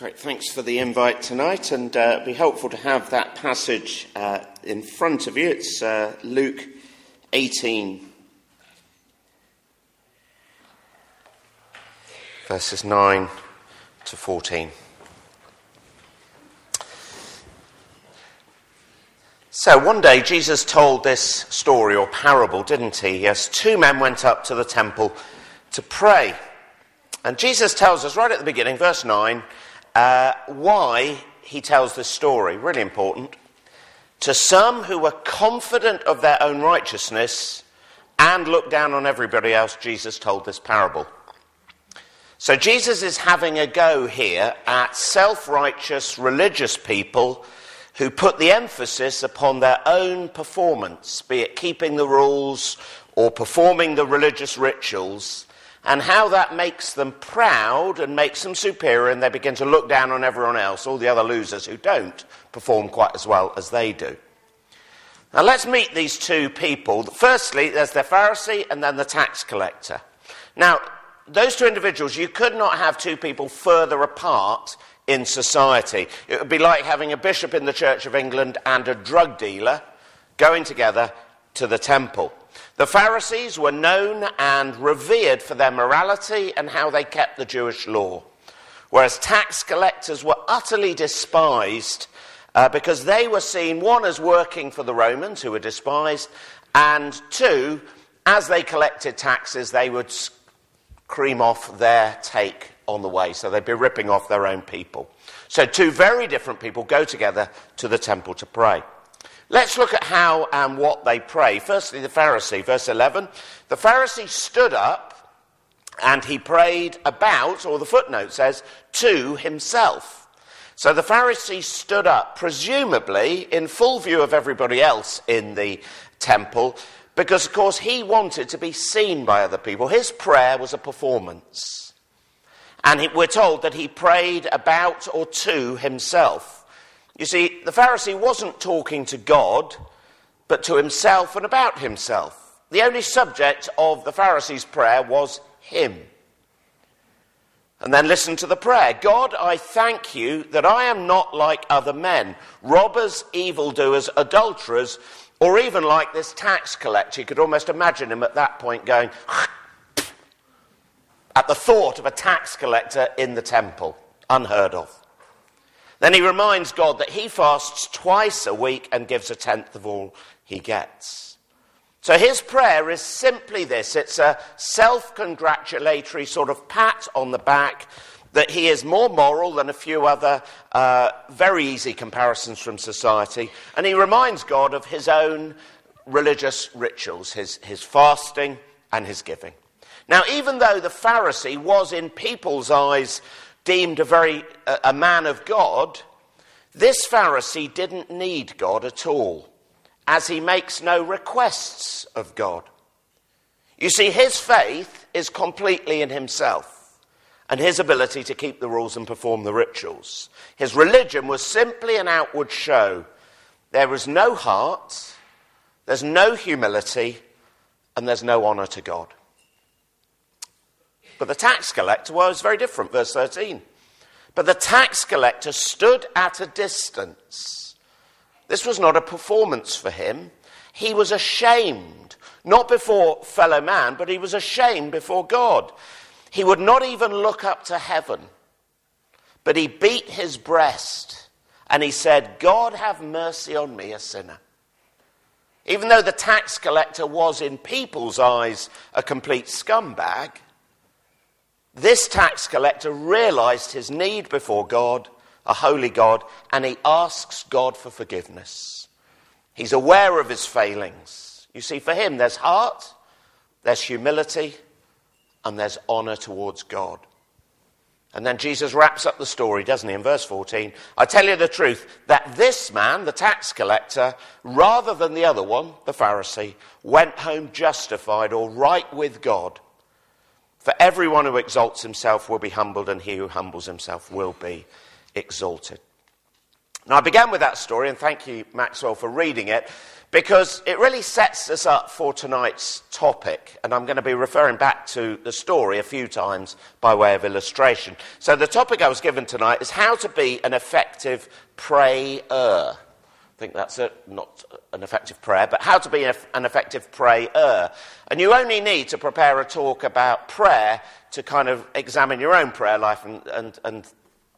Great, thanks for the invite tonight, and uh, it'd be helpful to have that passage uh, in front of you. It's uh, Luke 18, verses 9 to 14. So one day Jesus told this story or parable, didn't he? Yes, two men went up to the temple to pray. And Jesus tells us right at the beginning, verse 9, uh, why he tells this story. Really important. To some who were confident of their own righteousness and looked down on everybody else, Jesus told this parable. So Jesus is having a go here at self righteous religious people who put the emphasis upon their own performance, be it keeping the rules or performing the religious rituals, and how that makes them proud and makes them superior, and they begin to look down on everyone else, all the other losers who don't perform quite as well as they do. Now let's meet these two people. Firstly, there's the Pharisee and then the tax collector. Now, those two individuals, you could not have two people further apart in society. It would be like having a bishop in the Church of England and a drug dealer going together to the temple. The Pharisees were known and revered for their morality and how they kept the Jewish law, whereas tax collectors were utterly despised uh, because they were seen, one, as working for the Romans, who were despised, and two, as they collected taxes, they would cream off their take on the way. So they'd be ripping off their own people. So two very different people go together to the temple to pray. Let's look at how and what they pray. Firstly, the Pharisee, verse 11. The Pharisee stood up and he prayed about, or the footnote says, to himself. So the Pharisee stood up, presumably in full view of everybody else in the temple, because, of course, he wanted to be seen by other people. His prayer was a performance. And we're told that he prayed about or to himself. You see, the Pharisee wasn't talking to God, but to himself and about himself. The only subject of the Pharisee's prayer was him. And then listen to the prayer God, I thank you that I am not like other men, robbers, evildoers, adulterers, or even like this tax collector. You could almost imagine him at that point going, at the thought of a tax collector in the temple. Unheard of. Then he reminds God that he fasts twice a week and gives a tenth of all he gets. So his prayer is simply this it's a self congratulatory sort of pat on the back that he is more moral than a few other uh, very easy comparisons from society. And he reminds God of his own religious rituals, his, his fasting and his giving. Now, even though the Pharisee was in people's eyes deemed a very a, man of God, this Pharisee didn't need God at all, as he makes no requests of God. You see, his faith is completely in himself and his ability to keep the rules and perform the rituals. His religion was simply an outward show. There was no heart, there's no humility, and there's no honour to God. But the tax collector was very different, verse 13. But the tax collector stood at a distance. This was not a performance for him. He was ashamed, not before fellow man, but he was ashamed before God. He would not even look up to heaven, but he beat his breast and he said, God, have mercy on me, a sinner. Even though the tax collector was, in people's eyes, a complete scumbag, this tax collector realized his need before God, a holy God, and he asks God for forgiveness. He's aware of his failings. You see, for him, there's heart, there's humility, and there's honor towards God. And then Jesus wraps up the story, doesn't he, in verse 14? I tell you the truth, that this man, the tax collector, rather than the other one, the Pharisee, went home justified or right with God. For everyone who exalts himself will be humbled, and he who humbles himself will be exalted. And I began with that story, and thank you, Maxwell, for reading it, because it really sets us up for tonight's topic. And I'm going to be referring back to the story a few times by way of illustration. So, the topic I was given tonight is how to be an effective prayer. Think that's a, not an effective prayer, but how to be an effective prayer. And you only need to prepare a talk about prayer to kind of examine your own prayer life and, and, and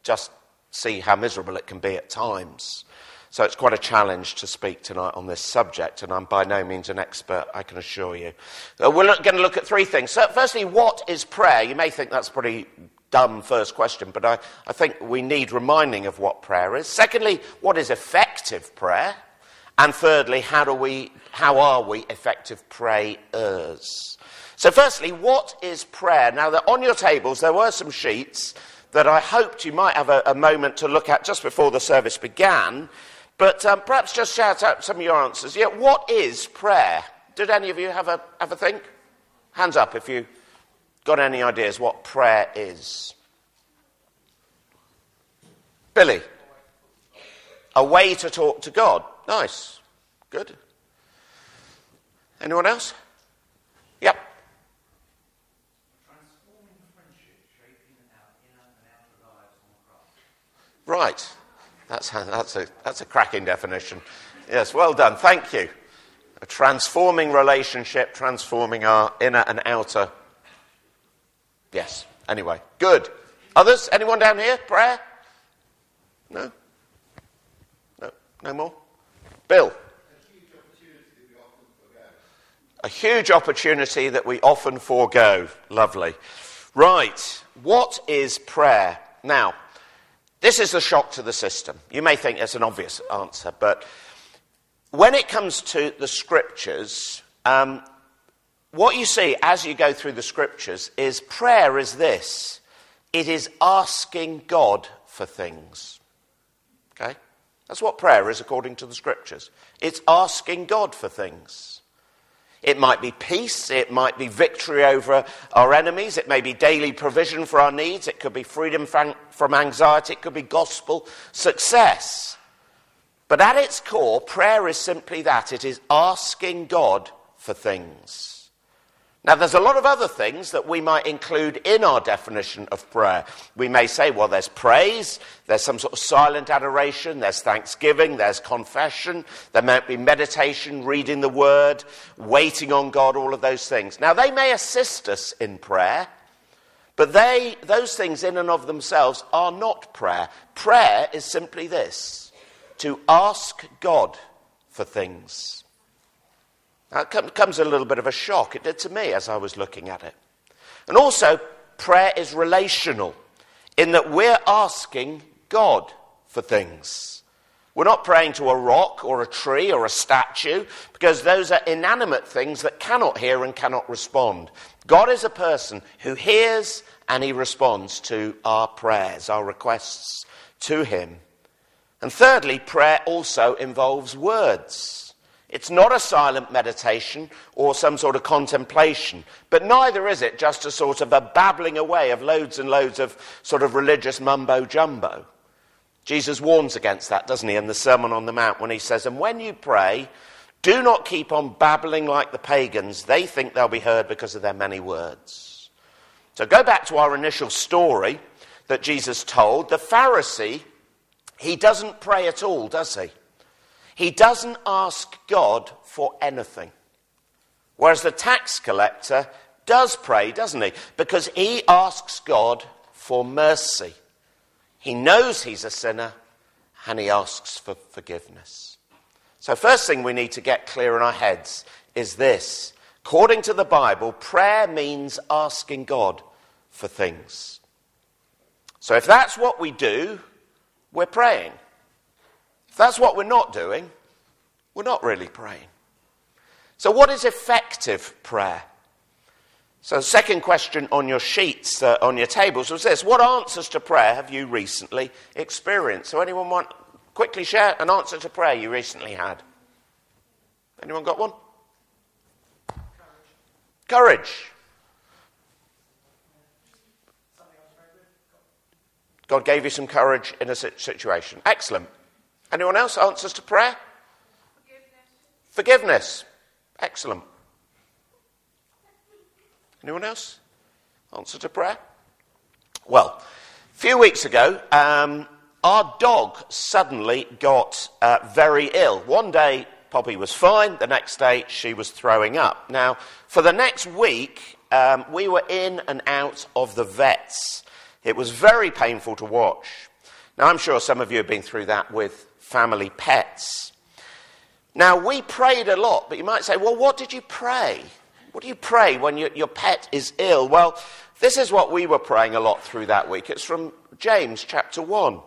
just see how miserable it can be at times. So it's quite a challenge to speak tonight on this subject, and I'm by no means an expert, I can assure you. Uh, we're going to look at three things. So, firstly, what is prayer? You may think that's pretty dumb first question, but I, I think we need reminding of what prayer is. Secondly, what is effective prayer? And thirdly, how, do we, how are we effective prayers? So, firstly, what is prayer? Now, on your tables, there were some sheets that I hoped you might have a, a moment to look at just before the service began. But um, perhaps just shout out some of your answers. Yeah, what is prayer? Did any of you have a, have a think? Hands up if you got any ideas what prayer is. Billy. A way to talk to God. Nice. Good. Anyone else? Yep. Right. That's, that's, a, that's a cracking definition. Yes, well done. Thank you. A transforming relationship, transforming our inner and outer. Yes. Anyway, good. Others? Anyone down here? Prayer? No? No? No more? Bill? A huge opportunity that we often forego. Lovely. Right. What is prayer? Now, this is a shock to the system. You may think it's an obvious answer, but when it comes to the scriptures, um, what you see as you go through the scriptures is prayer is this it is asking God for things. Okay? That's what prayer is according to the scriptures. It's asking God for things. It might be peace. It might be victory over our enemies. It may be daily provision for our needs. It could be freedom from anxiety. It could be gospel success. But at its core, prayer is simply that it is asking God for things. Now, there's a lot of other things that we might include in our definition of prayer. We may say, well, there's praise, there's some sort of silent adoration, there's thanksgiving, there's confession, there might be meditation, reading the word, waiting on God, all of those things. Now, they may assist us in prayer, but they, those things in and of themselves are not prayer. Prayer is simply this to ask God for things. Uh, that comes a little bit of a shock. It did to me as I was looking at it. And also, prayer is relational in that we're asking God for things. We're not praying to a rock or a tree or a statue because those are inanimate things that cannot hear and cannot respond. God is a person who hears and he responds to our prayers, our requests to him. And thirdly, prayer also involves words. It's not a silent meditation or some sort of contemplation, but neither is it just a sort of a babbling away of loads and loads of sort of religious mumbo jumbo. Jesus warns against that, doesn't he, in the Sermon on the Mount when he says, And when you pray, do not keep on babbling like the pagans. They think they'll be heard because of their many words. So go back to our initial story that Jesus told. The Pharisee, he doesn't pray at all, does he? He doesn't ask God for anything. Whereas the tax collector does pray, doesn't he? Because he asks God for mercy. He knows he's a sinner and he asks for forgiveness. So, first thing we need to get clear in our heads is this. According to the Bible, prayer means asking God for things. So, if that's what we do, we're praying. If that's what we're not doing, we're not really praying. So, what is effective prayer? So, the second question on your sheets, uh, on your tables, was this What answers to prayer have you recently experienced? So, anyone want quickly share an answer to prayer you recently had? Anyone got one? Courage. Courage. God gave you some courage in a situation. Excellent. Anyone else? Answers to prayer? Forgiveness. Forgiveness. Excellent. Anyone else? Answer to prayer? Well, a few weeks ago, um, our dog suddenly got uh, very ill. One day, Poppy was fine. The next day, she was throwing up. Now, for the next week, um, we were in and out of the vets. It was very painful to watch. Now, I'm sure some of you have been through that with family pets. Now, we prayed a lot, but you might say, well, what did you pray? What do you pray when your, your pet is ill? Well, this is what we were praying a lot through that week. It's from James chapter 1.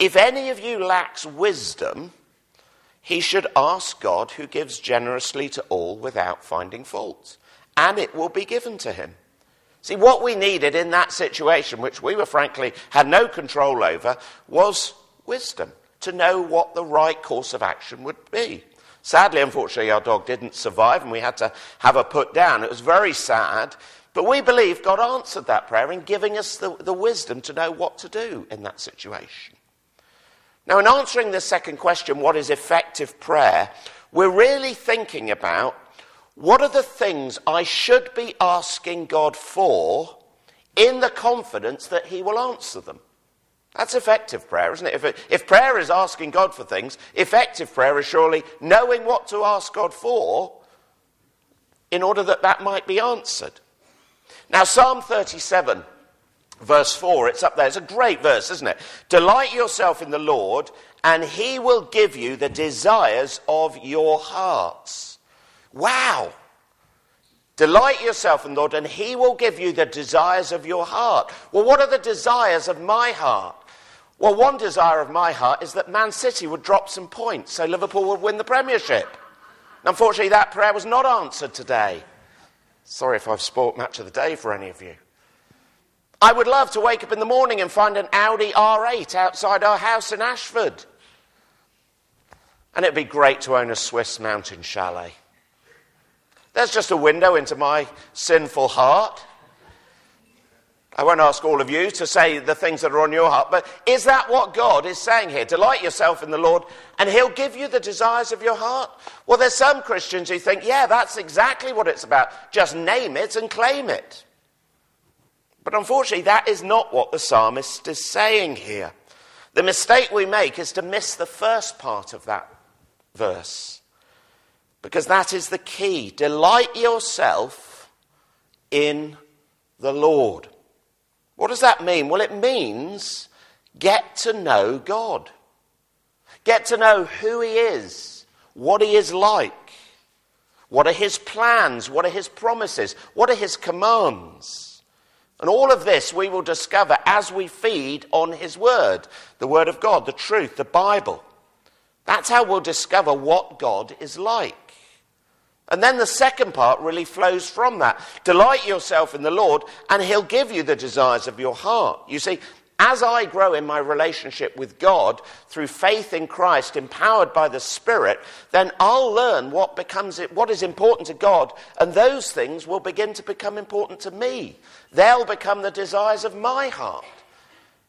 If any of you lacks wisdom, he should ask God who gives generously to all without finding fault, and it will be given to him. See, what we needed in that situation, which we were frankly had no control over, was wisdom to know what the right course of action would be. Sadly, unfortunately, our dog didn't survive and we had to have her put down. It was very sad, but we believe God answered that prayer in giving us the, the wisdom to know what to do in that situation. Now, in answering the second question, what is effective prayer, we're really thinking about what are the things I should be asking God for in the confidence that He will answer them? That's effective prayer, isn't it? If, if, prayer is asking God for things, effective prayer is surely knowing what to ask God for in order that that might be answered. Now, Psalm 37, verse 4, it's up there. It's a great verse, isn't it? Delight yourself in the Lord, and he will give you the desires of your hearts. Wow. Delight yourself in the Lord, and He will give you the desires of your heart. Well, what are the desires of my heart? Well, one desire of my heart is that Man City would drop some points so Liverpool would win the Premiership. Unfortunately, that prayer was not answered today. Sorry if I've spoilt match of the day for any of you. I would love to wake up in the morning and find an Audi R8 outside our house in Ashford. And it'd be great to own a Swiss mountain chalet. There's just a window into my sinful heart. I won't ask all of you to say the things that are on your heart, but is that what God is saying here? Delight yourself in the Lord, and He'll give you the desires of your heart. Well, there's some Christians who think, yeah, that's exactly what it's about. Just name it and claim it. But unfortunately, that is not what the psalmist is saying here. The mistake we make is to miss the first part of that verse. Because that is the key. Delight yourself in the Lord. What does that mean? Well, it means get to know God. Get to know who He is, what He is like, what are His plans, what are His promises, what are His commands. And all of this we will discover as we feed on His Word, the Word of God, the truth, the Bible. That's how we'll discover what God is like. And then the second part really flows from that. Delight yourself in the Lord, and He'll give you the desires of your heart. You see, as I grow in my relationship with God through faith in Christ, empowered by the Spirit, then I'll learn what becomes what is important to God, and those things will begin to become important to me. They'll become the desires of my heart.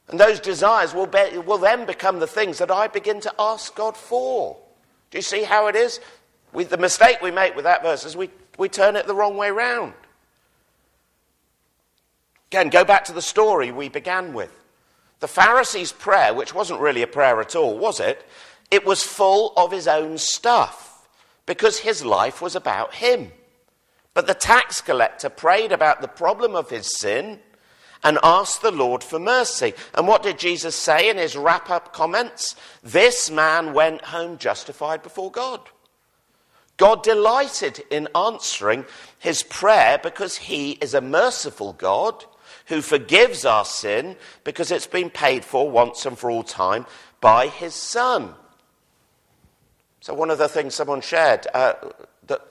And those desires will, be, will then become the things that I begin to ask God for. Do you see how it is? We, the mistake we make with that verse is we, we turn it the wrong way round. Again, go back to the story we began with. The Pharisee's prayer, which wasn't really a prayer at all, was it? It was full of his own stuff because his life was about him. But the tax collector prayed about the problem of his sin and asked the Lord for mercy. And what did Jesus say in his wrap up comments? This man went home justified before God. God delighted in answering his prayer because he is a merciful God who forgives our sin because it's been paid for once and for all time by his Son. So, one of the things someone shared, uh,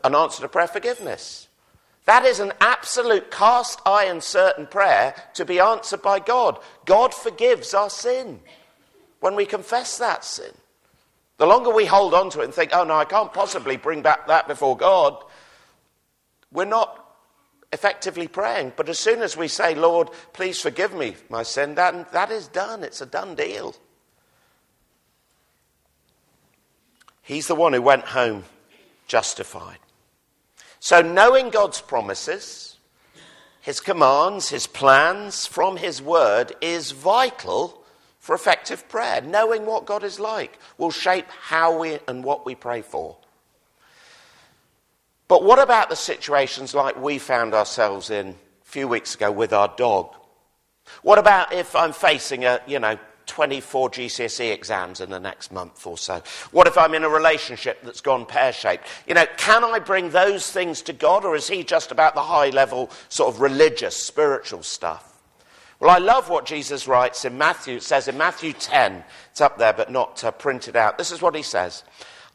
an answer to prayer forgiveness. That is an absolute cast iron certain prayer to be answered by God. God forgives our sin when we confess that sin. The longer we hold on to it and think, oh no, I can't possibly bring back that before God, we're not effectively praying. But as soon as we say, Lord, please forgive me my sin, that, that is done. It's a done deal. He's the one who went home justified. So, knowing God's promises, His commands, His plans from His word is vital for effective prayer. Knowing what God is like will shape how we and what we pray for. But what about the situations like we found ourselves in a few weeks ago with our dog? What about if I'm facing a, you know, 24 GCSE exams in the next month or so? What if I'm in a relationship that's gone pear shaped? You know, can I bring those things to God, or is He just about the high level, sort of religious, spiritual stuff? Well, I love what Jesus writes in Matthew. It says in Matthew 10, it's up there but not uh, printed out. This is what He says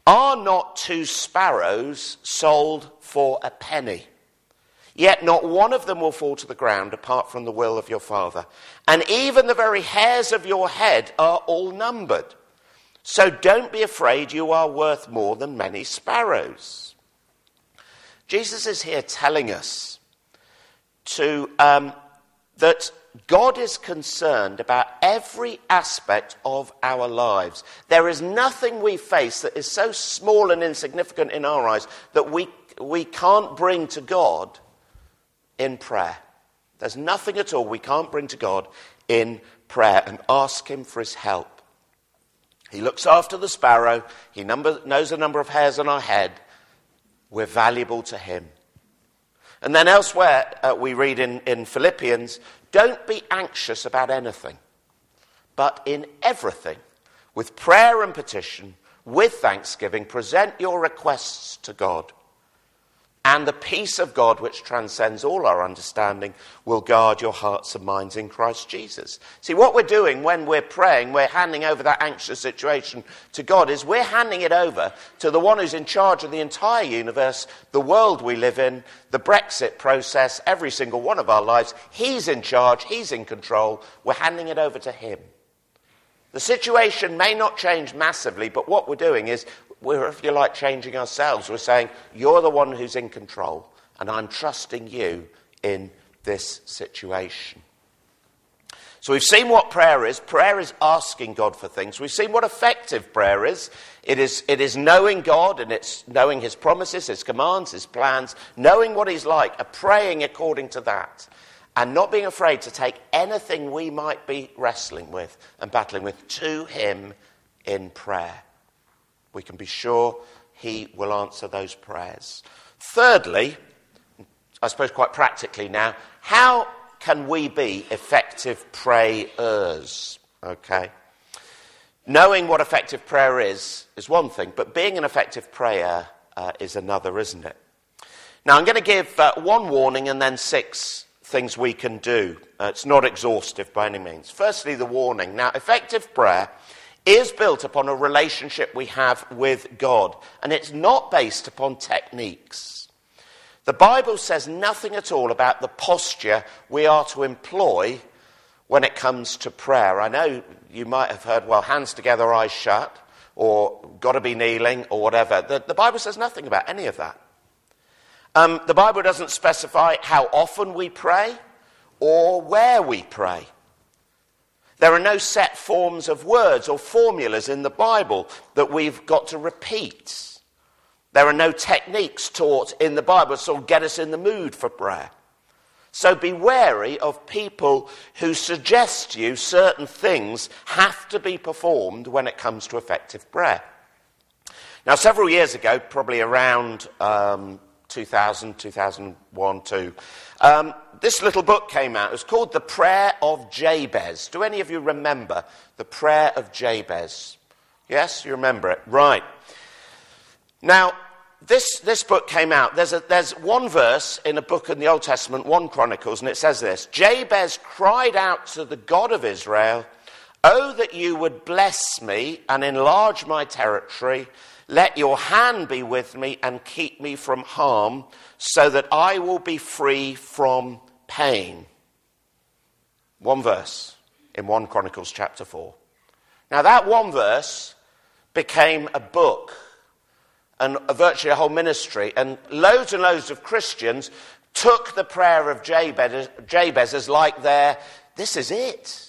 Are not two sparrows sold for a penny? Yet not one of them will fall to the ground apart from the will of your Father. And even the very hairs of your head are all numbered. So don't be afraid, you are worth more than many sparrows. Jesus is here telling us to, um, that God is concerned about every aspect of our lives. There is nothing we face that is so small and insignificant in our eyes that we, we can't bring to God in prayer. There's nothing at all we can't bring to God in prayer and ask Him for His help. He looks after the sparrow, He number, knows the number of hairs on our head. We're valuable to Him. And then elsewhere, uh, we read in, in Philippians don't be anxious about anything, but in everything, with prayer and petition, with thanksgiving, present your requests to God. And the peace of God, which transcends all our understanding, will guard your hearts and minds in Christ Jesus. See, what we're doing when we're praying, we're handing over that anxious situation to God, is we're handing it over to the one who's in charge of the entire universe, the world we live in, the Brexit process, every single one of our lives. He's in charge, He's in control. We're handing it over to Him. The situation may not change massively, but what we're doing is we're, if you like, changing ourselves. We're saying, You're the one who's in control, and I'm trusting you in this situation. So we've seen what prayer is. Prayer is asking God for things. We've seen what effective prayer is. It is, it is knowing God and it's knowing His promises, His commands, His plans, knowing what He's like, praying according to that, and not being afraid to take anything we might be wrestling with and battling with to Him in prayer we can be sure He will answer those prayers. Thirdly, I suppose quite practically now, how can we be effective prayers? Okay. Knowing what effective prayer is is one thing, but being an effective prayer uh, is another, isn't it? Now, I'm going to give uh, one warning and then six things we can do. Uh, it's not exhaustive by any means. Firstly, the warning. Now, effective prayer is built upon a relationship we have with God, and it's not based upon techniques. The Bible says nothing at all about the posture we are to employ when it comes to prayer. I know you might have heard, well, hands together, eyes shut, or got to be kneeling, or whatever. The, the, Bible says nothing about any of that. Um, the Bible doesn't specify how often we pray or where we pray. There are no set forms of words or formulas in the Bible that we've got to repeat. There are no techniques taught in the Bible that will get us in the mood for prayer. So be wary of people who suggest to you certain things have to be performed when it comes to effective prayer. Now, several years ago, probably around um, 2000, 2001, 2, um, this little book came out. It was called The Prayer of Jabez. Do any of you remember the Prayer of Jabez? Yes, you remember it. Right. Now, this, this book came out. There's, a, there's one verse in a book in the Old Testament, 1 Chronicles, and it says this Jabez cried out to the God of Israel, Oh, that you would bless me and enlarge my territory. Let your hand be with me and keep me from harm so that I will be free from pain. One verse in 1 Chronicles chapter 4. Now, that one verse became a book and virtually a whole ministry, and loads and loads of Christians took the prayer of Jabez, Jabez as like their, this is it.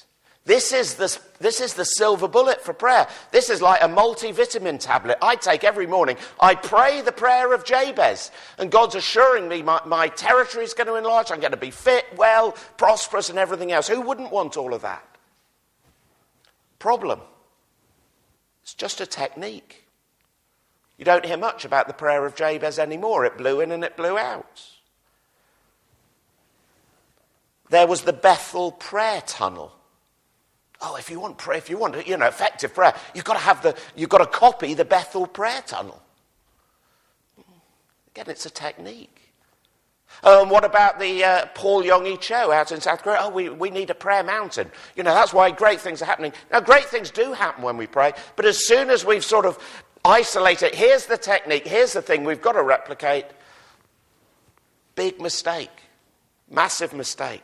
This is, the, this is the silver bullet for prayer. This is like a multivitamin tablet I take every morning. I pray the prayer of Jabez, and God's assuring me my, my territory is going to enlarge. I'm going to be fit, well, prosperous, and everything else. Who wouldn't want all of that? Problem. It's just a technique. You don't hear much about the prayer of Jabez anymore. It blew in and it blew out. There was the Bethel prayer tunnel. Oh, if you want prayer, if you want, you know, effective prayer, you've got to have the, you've got to copy the Bethel prayer tunnel. Again, it's a technique. Um, what about the uh, Paul Yonggi Cho out in South Korea? Oh, we, we need a prayer mountain. You know, that's why great things are happening. Now, great things do happen when we pray, but as soon as we've sort of isolated, here's the technique, here's the thing we've got to replicate. Big mistake, massive mistake.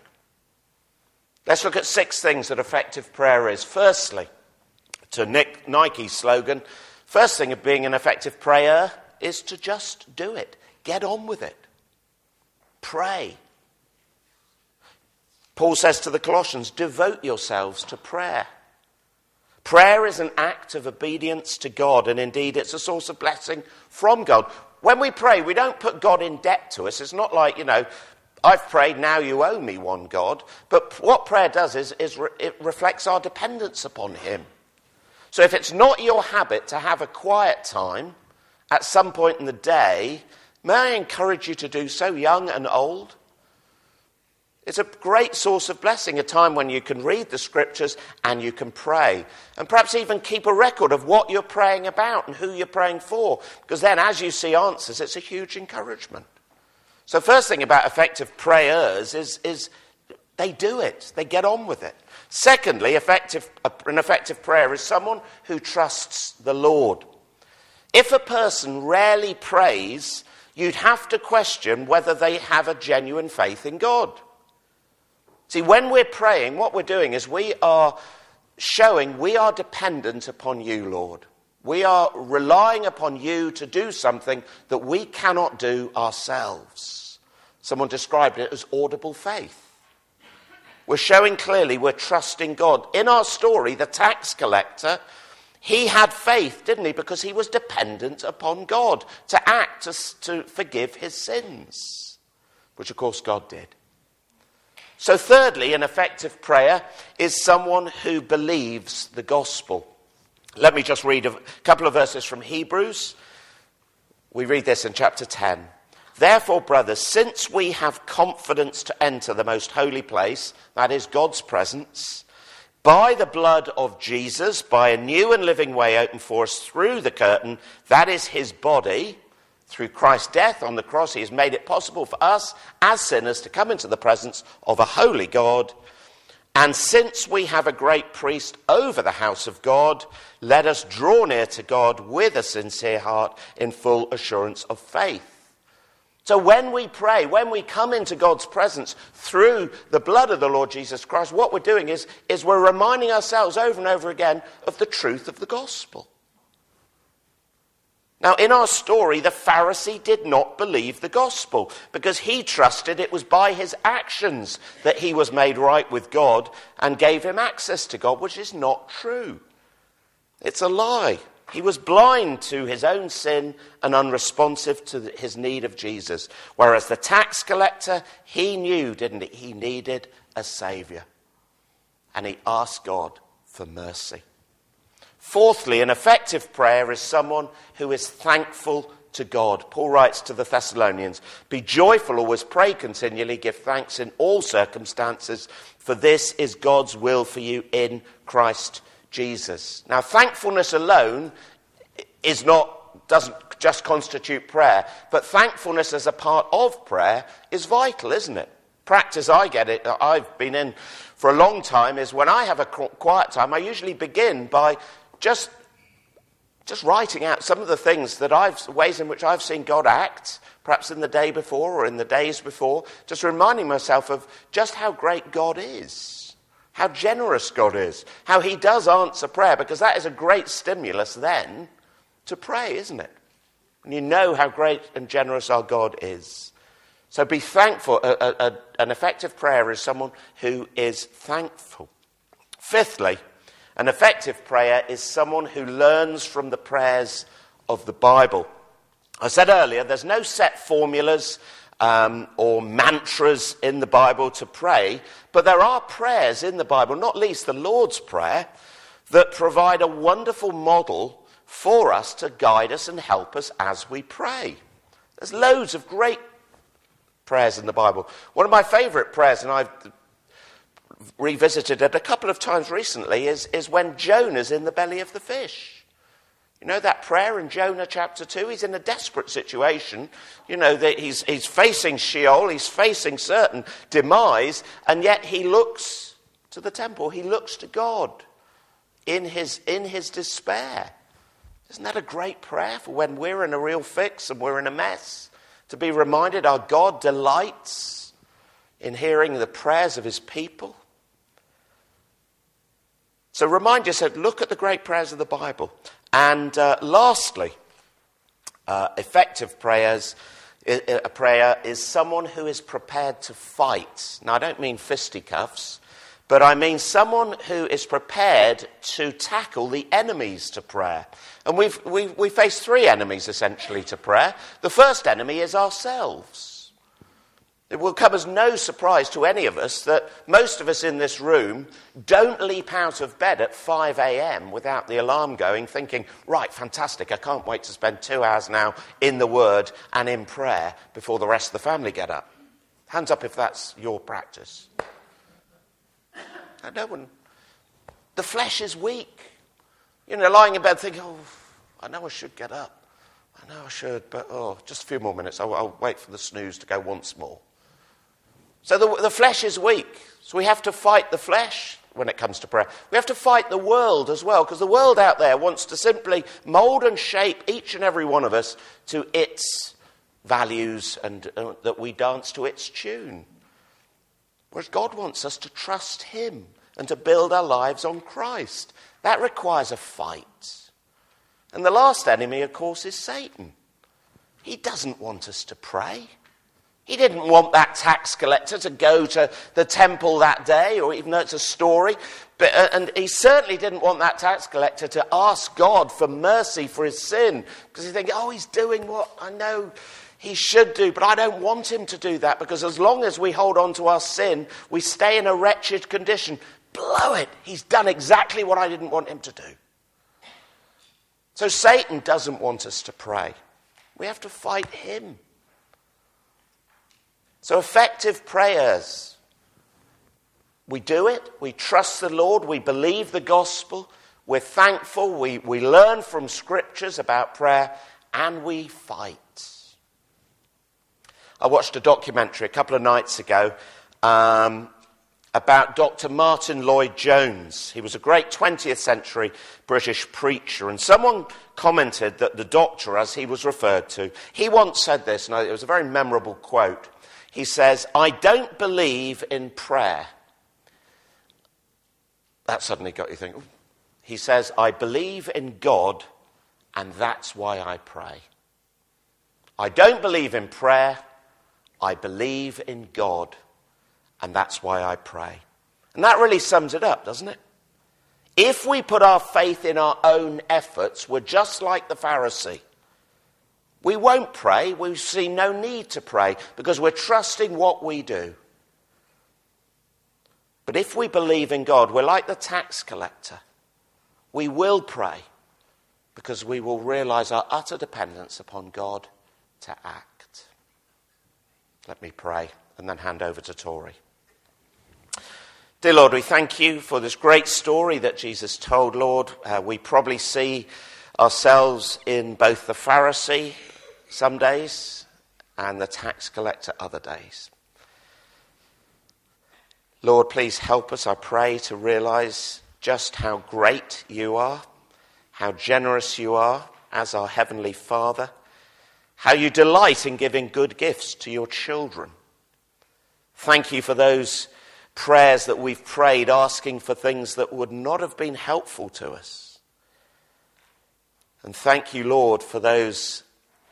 Let's look at six things that effective prayer is. Firstly, to Nick, Nike's slogan, first thing of being an effective prayer is to just do it. Get on with it. Pray. Paul says to the Colossians, devote yourselves to prayer. Prayer is an act of obedience to God, and indeed it's a source of blessing from God. When we pray, we don't put God in debt to us. It's not like, you know, I've prayed, now you owe me one, God. But what prayer does is, is re- it reflects our dependence upon Him. So if it's not your habit to have a quiet time at some point in the day, may I encourage you to do so, young and old? It's a great source of blessing, a time when you can read the scriptures and you can pray. And perhaps even keep a record of what you're praying about and who you're praying for. Because then, as you see answers, it's a huge encouragement. So, first thing about effective prayers is, is they do it, they get on with it. Secondly, effective, uh, an effective prayer is someone who trusts the Lord. If a person rarely prays, you'd have to question whether they have a genuine faith in God. See, when we're praying, what we're doing is we are showing we are dependent upon you, Lord. We are relying upon you to do something that we cannot do ourselves. Someone described it as audible faith. We're showing clearly we're trusting God. In our story, the tax collector, he had faith, didn't he? Because he was dependent upon God to act, to, to forgive his sins, which of course God did. So, thirdly, an effective prayer is someone who believes the gospel. Let me just read a couple of verses from Hebrews. We read this in chapter 10. Therefore, brothers, since we have confidence to enter the most holy place, that is God's presence, by the blood of Jesus, by a new and living way open for us through the curtain, that is his body, through Christ's death on the cross, he has made it possible for us as sinners to come into the presence of a holy God and since we have a great priest over the house of God, let us draw near to God with a sincere heart in full assurance of faith. So when we pray, when we come into God's presence through the blood of the Lord Jesus Christ, what we're doing is, is we're reminding ourselves over and over again of the truth of the gospel. Now, in our story, the Pharisee did not believe the gospel because he trusted it was by his actions that he was made right with God and gave him access to God, which is not true. It's a lie. He was blind to his own sin and unresponsive to his need of Jesus. Whereas the tax collector, he knew, didn't he? He needed a savior. And he asked God for mercy. Fourthly, an effective prayer is someone who is thankful to God. Paul writes to the Thessalonians Be joyful, always pray continually, give thanks in all circumstances, for this is God's will for you in Christ Jesus. Now, thankfulness alone is not, doesn't just constitute prayer, but thankfulness as a part of prayer is vital, isn't it? Practice I get it, I've been in for a long time, is when I have a quiet time, I usually begin by just, just writing out some of the things that I've, ways in which I've seen God act, perhaps in the day before or in the days before, just reminding myself of just how great God is, how generous God is, how He does answer prayer, because that is a great stimulus then to pray, isn't it? When you know how great and generous our God is. So be thankful. A, a, a, an effective prayer is someone who is thankful. Fifthly, an effective prayer is someone who learns from the prayers of the Bible. I said earlier, there's no set formulas um, or mantras in the Bible to pray, but there are prayers in the Bible, not least the Lord's Prayer, that provide a wonderful model for us to guide us and help us as we pray. There's loads of great prayers in the Bible. One of my favorite prayers, and I've revisited it a couple of times recently, is, is when Jonah's in the belly of the fish. You know that prayer in Jonah chapter 2? He's in a desperate situation. You know, that he's, he's facing Sheol, he's facing certain demise, and yet he looks to the temple, he looks to God in his, in his despair. Isn't that a great prayer for when we're in a real fix and we're in a mess? To be reminded our God delights in hearing the prayers of his people. So remind yourself, look at the great prayers of the Bible. And uh, lastly, uh, effective prayers. A prayer is someone who is prepared to fight. Now, I don't mean fisticuffs, but I mean someone who is prepared to tackle the enemies to prayer. And we've, we, we face three enemies essentially to prayer. The first enemy is ourselves. It will come as no surprise to any of us that most of us in this room don't leap out of bed at 5 a.m. without the alarm going, thinking, right, fantastic, I can't wait to spend two hours now in the Word and in prayer before the rest of the family get up. Hands up if that's your practice. No one. The flesh is weak. You know, lying in bed thinking, oh, I know I should get up. I know I should, but oh, just a few more minutes. I'll, I'll wait for the snooze to go once more. So the, the flesh is weak. So we have to fight the flesh when it comes to prayer. We have to fight the world as well, because the world out there wants to simply mold and shape each and every one of us to its values and uh, that we dance to its tune. Whereas God wants us to trust Him and to build our lives on Christ. That requires a fight. And the last enemy, of course, is Satan. He doesn't want us to pray. He didn't want that tax collector to go to the temple that day, or even though it's a story. But, uh, and he certainly didn't want that tax collector to ask God for mercy for his sin. Because he thinks, oh, he's doing what I know he should do, but I don't want him to do that because as long as we hold on to our sin, we stay in a wretched condition. Blow it. He's done exactly what I didn't want him to do. So Satan doesn't want us to pray. We have to fight him. So, effective prayers. We do it, we trust the Lord, we believe the gospel, we're thankful, we, we learn from scriptures about prayer, and we fight. I watched a documentary a couple of nights ago um, about Dr. Martyn Lloyd-Jones. He was a great 20th century British preacher, and someone commented that the doctor, as he was referred to, he once said this, and it was a very memorable quote. He says, I don't believe in prayer. That suddenly got you thinking. He says, I believe in God, and that's why I pray. I don't believe in prayer, I believe in God, and that's why I pray. And that really sums it up, doesn't it? If we put our faith in our own efforts, we're just like the Pharisee. We won't pray. We see no need to pray because we're trusting what we do. But if we believe in God, we're like the tax collector. We will pray because we will realize our utter dependence upon God to act. Let me pray and then hand over to Tori. Dear Lord, we thank you for this great story that Jesus told, Lord. Uh, we probably see ourselves in both the Pharisee some days and the tax collector other days. Lord, please help us, I pray, to realize just how great you are, how generous you are as our Heavenly Father, how you delight in giving good gifts to your children. Thank you for those prayers that we've prayed asking for things that would not have been helpful to us. And thank you, Lord, for those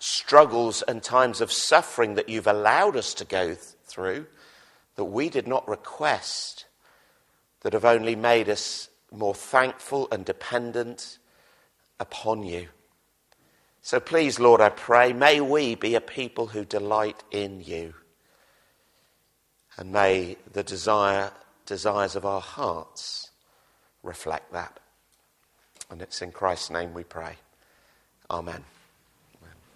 struggles and times of suffering that you've allowed us to go through that we did not request, that have only made us more thankful and dependent upon you. So please, Lord, I pray, may we be a people who delight in you. And may the desire, desires of our hearts reflect that. And it's in Christ's name we pray. Amen.